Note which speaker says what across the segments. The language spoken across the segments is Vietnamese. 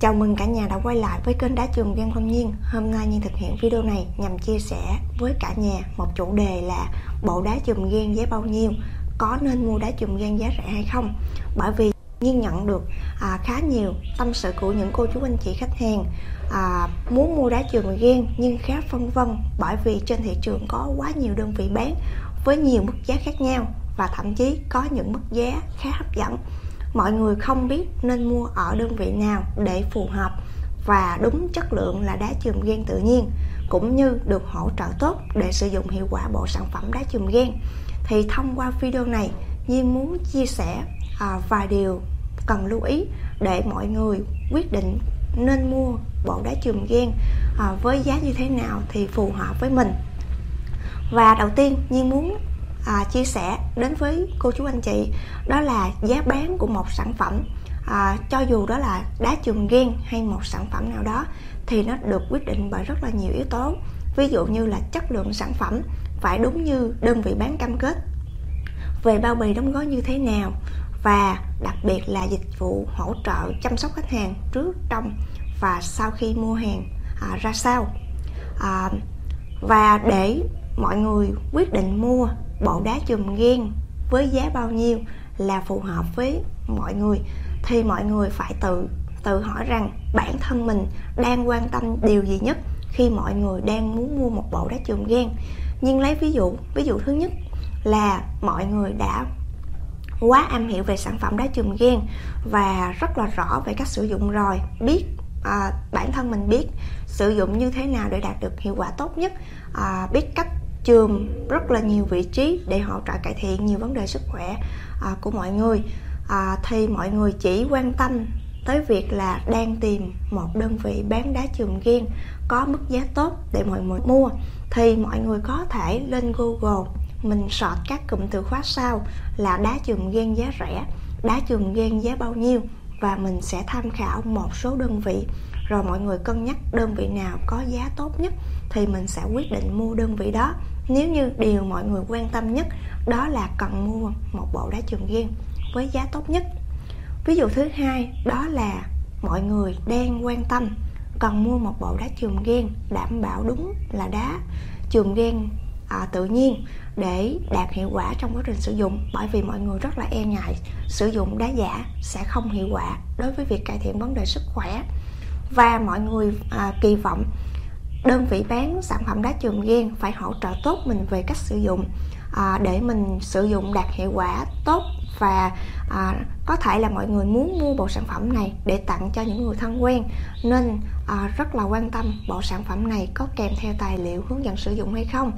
Speaker 1: Chào mừng cả nhà đã quay lại với kênh Đá Trường Văn Phong Nhiên Hôm nay Nhiên thực hiện video này nhằm chia sẻ với cả nhà một chủ đề là Bộ đá chùm ghen giá bao nhiêu? Có nên mua đá chùm ghen giá rẻ hay không? Bởi vì Nhiên nhận được à, khá nhiều tâm sự của những cô chú anh chị khách hàng à, muốn mua đá chùm ghen nhưng khá phân vân bởi vì trên thị trường có quá nhiều đơn vị bán với nhiều mức giá khác nhau và thậm chí có những mức giá khá hấp dẫn mọi người không biết nên mua ở đơn vị nào để phù hợp và đúng chất lượng là đá chùm gen tự nhiên cũng như được hỗ trợ tốt để sử dụng hiệu quả bộ sản phẩm đá chùm gen thì thông qua video này Nhiên muốn chia sẻ à, vài điều cần lưu ý để mọi người quyết định nên mua bộ đá chùm gen à, với giá như thế nào thì phù hợp với mình. Và đầu tiên Nhiên muốn à, chia sẻ đến với cô chú anh chị. Đó là giá bán của một sản phẩm. À, cho dù đó là đá trường ghen hay một sản phẩm nào đó thì nó được quyết định bởi rất là nhiều yếu tố. Ví dụ như là chất lượng sản phẩm phải đúng như đơn vị bán cam kết. Về bao bì đóng gói như thế nào và đặc biệt là dịch vụ hỗ trợ chăm sóc khách hàng trước trong và sau khi mua hàng à, ra sao. À, và để mọi người quyết định mua bộ đá chùm ghen với giá bao nhiêu là phù hợp với mọi người thì mọi người phải tự tự hỏi rằng bản thân mình đang quan tâm điều gì nhất khi mọi người đang muốn mua một bộ đá chùm ghen nhưng lấy ví dụ ví dụ thứ nhất là mọi người đã quá am hiểu về sản phẩm đá chùm ghen và rất là rõ về cách sử dụng rồi biết à, bản thân mình biết sử dụng như thế nào để đạt được hiệu quả tốt nhất à, biết cách trường rất là nhiều vị trí để hỗ trợ cải thiện nhiều vấn đề sức khỏe à, của mọi người. À, thì mọi người chỉ quan tâm tới việc là đang tìm một đơn vị bán đá chùm ghiên có mức giá tốt để mọi người mua. Thì mọi người có thể lên Google mình search các cụm từ khóa sau là đá chùm ghen giá rẻ đá chùm ghen giá bao nhiêu và mình sẽ tham khảo một số đơn vị rồi mọi người cân nhắc đơn vị nào có giá tốt nhất thì mình sẽ quyết định mua đơn vị đó. Nếu như điều mọi người quan tâm nhất đó là cần mua một bộ đá trường ghen với giá tốt nhất. Ví dụ thứ hai đó là mọi người đang quan tâm cần mua một bộ đá trường ghen đảm bảo đúng là đá trường ghen à, tự nhiên để đạt hiệu quả trong quá trình sử dụng. Bởi vì mọi người rất là e ngại sử dụng đá giả sẽ không hiệu quả đối với việc cải thiện vấn đề sức khỏe và mọi người à, kỳ vọng đơn vị bán sản phẩm đá trường gen phải hỗ trợ tốt mình về cách sử dụng à, để mình sử dụng đạt hiệu quả tốt và à, có thể là mọi người muốn mua bộ sản phẩm này để tặng cho những người thân quen. Nên à, rất là quan tâm bộ sản phẩm này có kèm theo tài liệu hướng dẫn sử dụng hay không.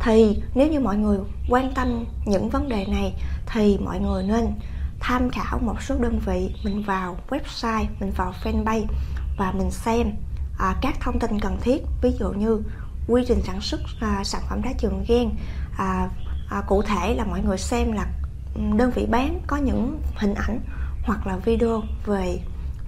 Speaker 1: Thì nếu như mọi người quan tâm những vấn đề này thì mọi người nên tham khảo một số đơn vị mình vào website mình vào fanpage và mình xem à, các thông tin cần thiết. Ví dụ như quy trình sản xuất à, sản phẩm đá trường gen à, à, cụ thể là mọi người xem là đơn vị bán có những hình ảnh hoặc là video về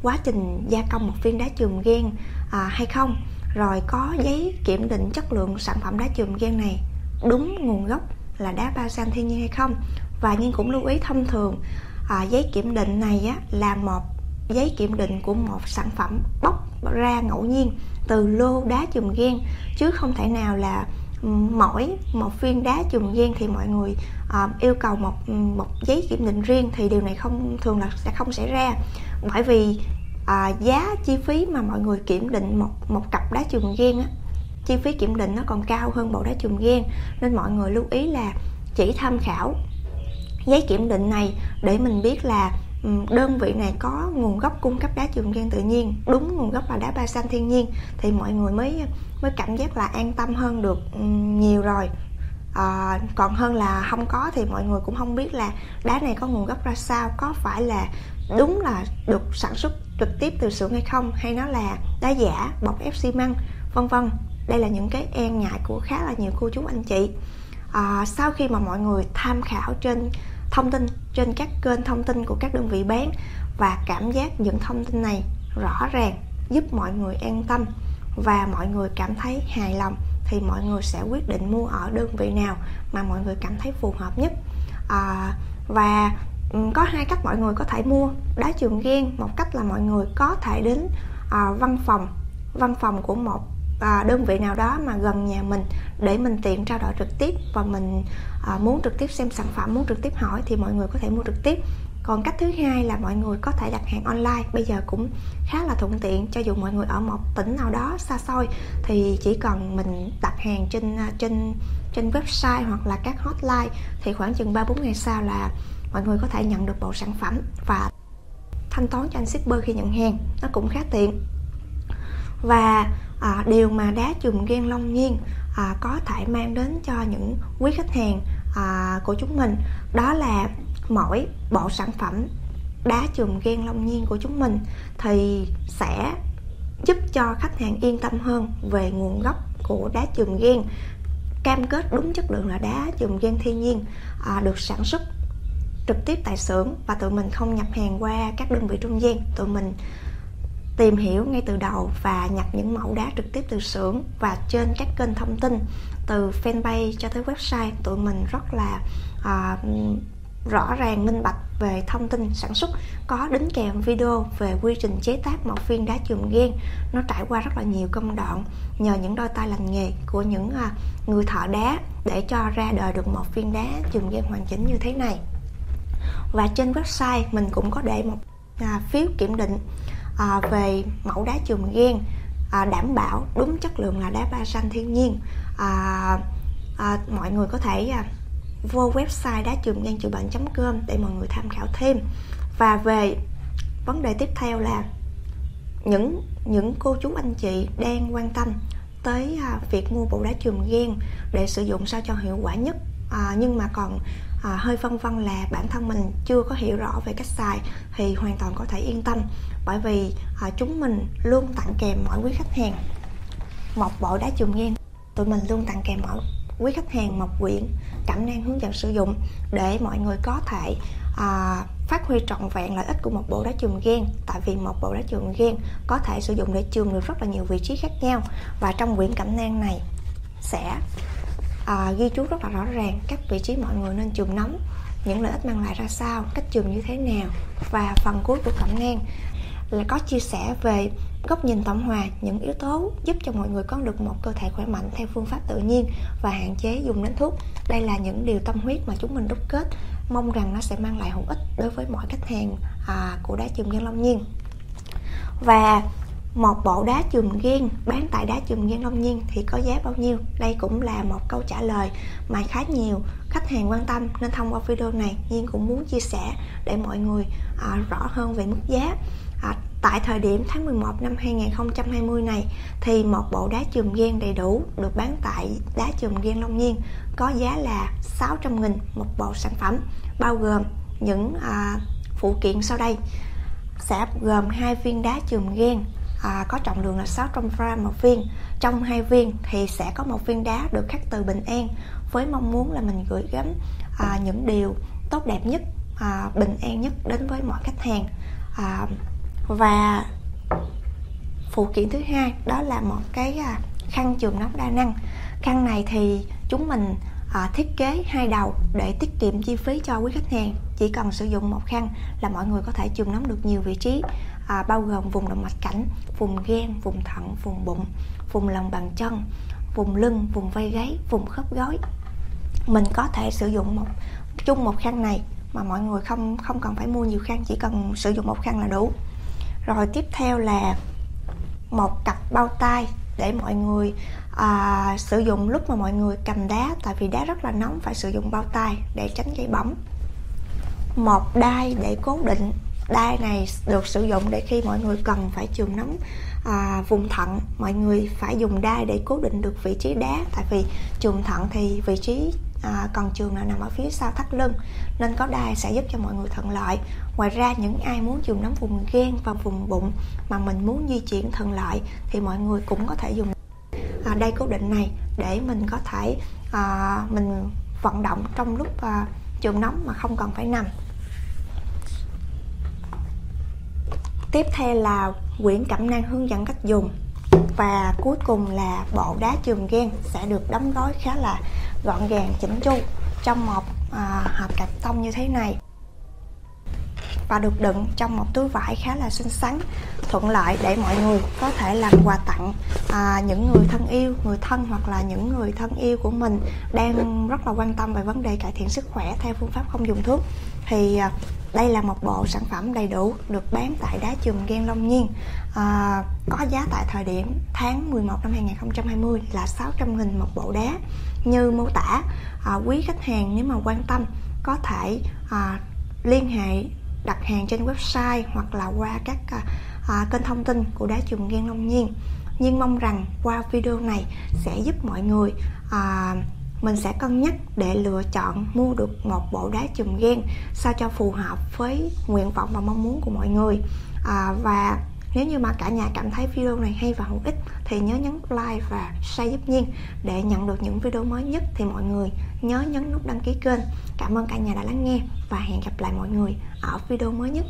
Speaker 1: quá trình gia công một viên đá trường gen à, hay không. Rồi có giấy kiểm định chất lượng sản phẩm đá trường gen này đúng nguồn gốc là đá ba san thiên nhiên hay không. Và nhưng cũng lưu ý thông thường à, giấy kiểm định này á, là một giấy kiểm định của một sản phẩm bóc ra ngẫu nhiên từ lô đá chùm gen chứ không thể nào là ừ, mỗi một viên đá chùm gen thì mọi người à, yêu cầu một ừ, một giấy kiểm định riêng thì điều này không thường là sẽ không xảy ra. Bởi vì à, giá chi phí mà mọi người kiểm định một một cặp đá chùm gen á, chi phí kiểm định nó còn cao hơn bộ đá chùm gen nên mọi người lưu ý là chỉ tham khảo giấy kiểm định này để mình biết là ừ, đơn vị này có nguồn gốc cung cấp đá trường gan tự nhiên đúng nguồn gốc là đá ba xanh thiên nhiên thì mọi người mới mới cảm giác là an tâm hơn được ừ, nhiều rồi. À, còn hơn là không có thì mọi người cũng không biết là đá này có nguồn gốc ra sao có phải là đúng là được sản xuất trực tiếp từ xưởng hay không hay nó là đá giả bọc ép xi măng vân vân. Đây là những cái e ngại của khá là nhiều cô chú anh chị. À, sau khi mà mọi người tham khảo trên thông tin trên các kênh thông tin của các đơn vị bán và cảm giác những thông tin này rõ ràng giúp mọi người an tâm và mọi người cảm thấy hài lòng thì mọi người sẽ quyết định mua ở đơn vị nào mà mọi người cảm thấy phù hợp nhất. À, và ừ, có hai cách mọi người có thể mua. Đá trường ghen một cách là mọi người có thể đến à, văn phòng văn phòng của một và đơn vị nào đó mà gần nhà mình để mình tiện trao đổi trực tiếp và mình à, muốn trực tiếp xem sản phẩm muốn trực tiếp hỏi thì mọi người có thể mua trực tiếp. Còn cách thứ hai là mọi người có thể đặt hàng online bây giờ cũng khá là thuận tiện cho dù mọi người ở một tỉnh nào đó xa xôi thì chỉ cần mình đặt hàng trên à, trên trên website hoặc là các hotline thì khoảng chừng 3 4 ngày sau là mọi người có thể nhận được bộ sản phẩm và thanh toán cho anh shipper khi nhận hàng. Nó cũng khá tiện. Và à, điều mà đá chùm ghen long nhiên à, có thể mang đến cho những quý khách hàng à, của chúng mình đó là mỗi bộ sản phẩm đá chùm ghen long nhiên của chúng mình thì sẽ giúp cho khách hàng yên tâm hơn về nguồn gốc của đá chùm ghen. Cam kết đúng chất lượng là đá chùm ghen thiên nhiên à, được sản xuất trực tiếp tại xưởng và tụi mình không nhập hàng qua các đơn vị trung gian. Tụi mình tìm hiểu ngay từ đầu và nhập những mẫu đá trực tiếp từ xưởng và trên các kênh thông tin từ fanpage cho tới website tụi mình rất là uh, rõ ràng minh bạch về thông tin sản xuất có đính kèm video về quy trình chế tác một viên đá chùm ghen. Nó trải qua rất là nhiều công đoạn nhờ những đôi tay lành nghề của những à, người thợ đá để cho ra đời được một viên đá chùm ghen hoàn chỉnh như thế này. Và trên website mình cũng có để một à, phiếu kiểm định à, về mẫu đá chùm ghen à, đảm bảo đúng chất lượng là đá ba xanh thiên nhiên. À, à, mọi người có thể à, vô website đá chùm gan chữa bệnh com để mọi người tham khảo thêm. Và về vấn đề tiếp theo là những những cô chú anh chị đang quan tâm tới à, việc mua bộ đá chùm ghen để sử dụng sao cho hiệu quả nhất à, nhưng mà còn à, hơi phân vân là bản thân mình chưa có hiểu rõ về cách xài thì hoàn toàn có thể yên tâm. Bởi vì à, chúng mình luôn tặng kèm mỗi quý khách hàng một bộ đá chùm ghen tụi mình luôn tặng kèm mỗi quý khách hàng một quyển cảm năng hướng dẫn sử dụng để mọi người có thể à, phát huy trọn vẹn lợi ích của một bộ đá chùm ghen tại vì một bộ đá chùm ghen có thể sử dụng để chùm được rất là nhiều vị trí khác nhau và trong quyển cảm năng này sẽ à, ghi chú rất là rõ ràng các vị trí mọi người nên chùm nóng những lợi ích mang lại ra sao cách chùm như thế nào và phần cuối của cảm nang là có chia sẻ về góc nhìn tổng hòa những yếu tố giúp cho mọi người có được một cơ thể khỏe mạnh theo phương pháp tự nhiên và hạn chế dùng đến thuốc. Đây là những điều tâm huyết mà chúng mình đúc kết mong rằng nó sẽ mang lại hữu ích đối với mọi khách hàng à, của đá chùm nhân long nhiên. Và một bộ đá chùm ghen bán tại đá chùm ghen long nhiên thì có giá bao nhiêu? Đây cũng là một câu trả lời mà khá nhiều khách hàng quan tâm nên thông qua video này nhiên cũng muốn chia sẻ để mọi người à, rõ hơn về mức giá. À, tại thời điểm tháng 11 năm 2020 này thì một bộ đá chùm ghen đầy đủ được bán tại đá chùm ghen Long Nhiên có giá là 600 nghìn một bộ sản phẩm bao gồm những à, phụ kiện sau đây sẽ gồm hai viên đá chùm ghen à, có trọng lượng là 600 gram một viên. Trong hai viên thì sẽ có một viên đá được khắc từ bình an với mong muốn là mình gửi gắm à, những điều tốt đẹp nhất à, bình an nhất đến với mọi khách hàng. À, và phụ kiện thứ hai đó là một cái à, khăn trường nóng đa năng. Khăn này thì chúng mình à, thiết kế hai đầu để tiết kiệm chi phí cho quý khách hàng. Chỉ cần sử dụng một khăn là mọi người có thể trường nóng được nhiều vị trí à, bao gồm vùng động mạch cảnh vùng gan vùng thận vùng bụng vùng lòng bàn chân vùng lưng vùng vai gáy vùng khớp gối. Mình có thể sử dụng một chung một khăn này mà mọi người không không cần phải mua nhiều khăn chỉ cần sử dụng một khăn là đủ. Rồi tiếp theo là một cặp bao tay để mọi người à, sử dụng lúc mà mọi người cầm đá tại vì đá rất là nóng phải sử dụng bao tay để tránh gây bỏng. Một đai để cố định đai này được sử dụng để khi mọi người cần phải trường nóng à, vùng thận. Mọi người phải dùng đai để cố định được vị trí đá tại vì trường thận thì vị trí à, còn trường là nằm ở phía sau thắt lưng nên có đai sẽ giúp cho mọi người thuận lợi. Ngoài ra những ai muốn dùng nắm vùng gan và vùng bụng mà mình muốn di chuyển thuận lợi thì mọi người cũng có thể dùng à, đai cố định này để mình có thể à, mình vận động trong lúc à, trường nóng mà không cần phải nằm. Tiếp theo là quyển cẩm nang hướng dẫn cách dùng. Và cuối cùng là bộ đá trường ghen sẽ được đóng gói khá là gọn gàng chỉnh chu trong một à, hộp cạc tông như thế này và được đựng trong một túi vải khá là xinh xắn thuận lợi để mọi người có thể làm quà tặng à, những người thân yêu người thân hoặc là những người thân yêu của mình đang rất là quan tâm về vấn đề cải thiện sức khỏe theo phương pháp không dùng thuốc. Thì à, đây là một bộ sản phẩm đầy đủ được bán tại đá chùm gen Long Nhiên à, có giá tại thời điểm tháng 11 năm 2020 là 600 nghìn một bộ đá như mô tả. À, quý khách hàng nếu mà quan tâm có thể à, liên hệ đặt hàng trên website hoặc là qua các à, à, kênh thông tin của đá chùm gen Long Nhiên. Nhưng mong rằng qua video này sẽ giúp mọi người à, mình sẽ cân nhắc để lựa chọn mua được một bộ đá chùm gen sao cho phù hợp với nguyện vọng và mong muốn của mọi người. À, và nếu như mà cả nhà cảm thấy video này hay và hữu ích, thì nhớ nhấn like và share giúp Nhiên để nhận được những video mới nhất, thì mọi người nhớ nhấn nút đăng ký kênh. Cảm ơn cả nhà đã lắng nghe và hẹn gặp lại mọi người ở video mới nhất.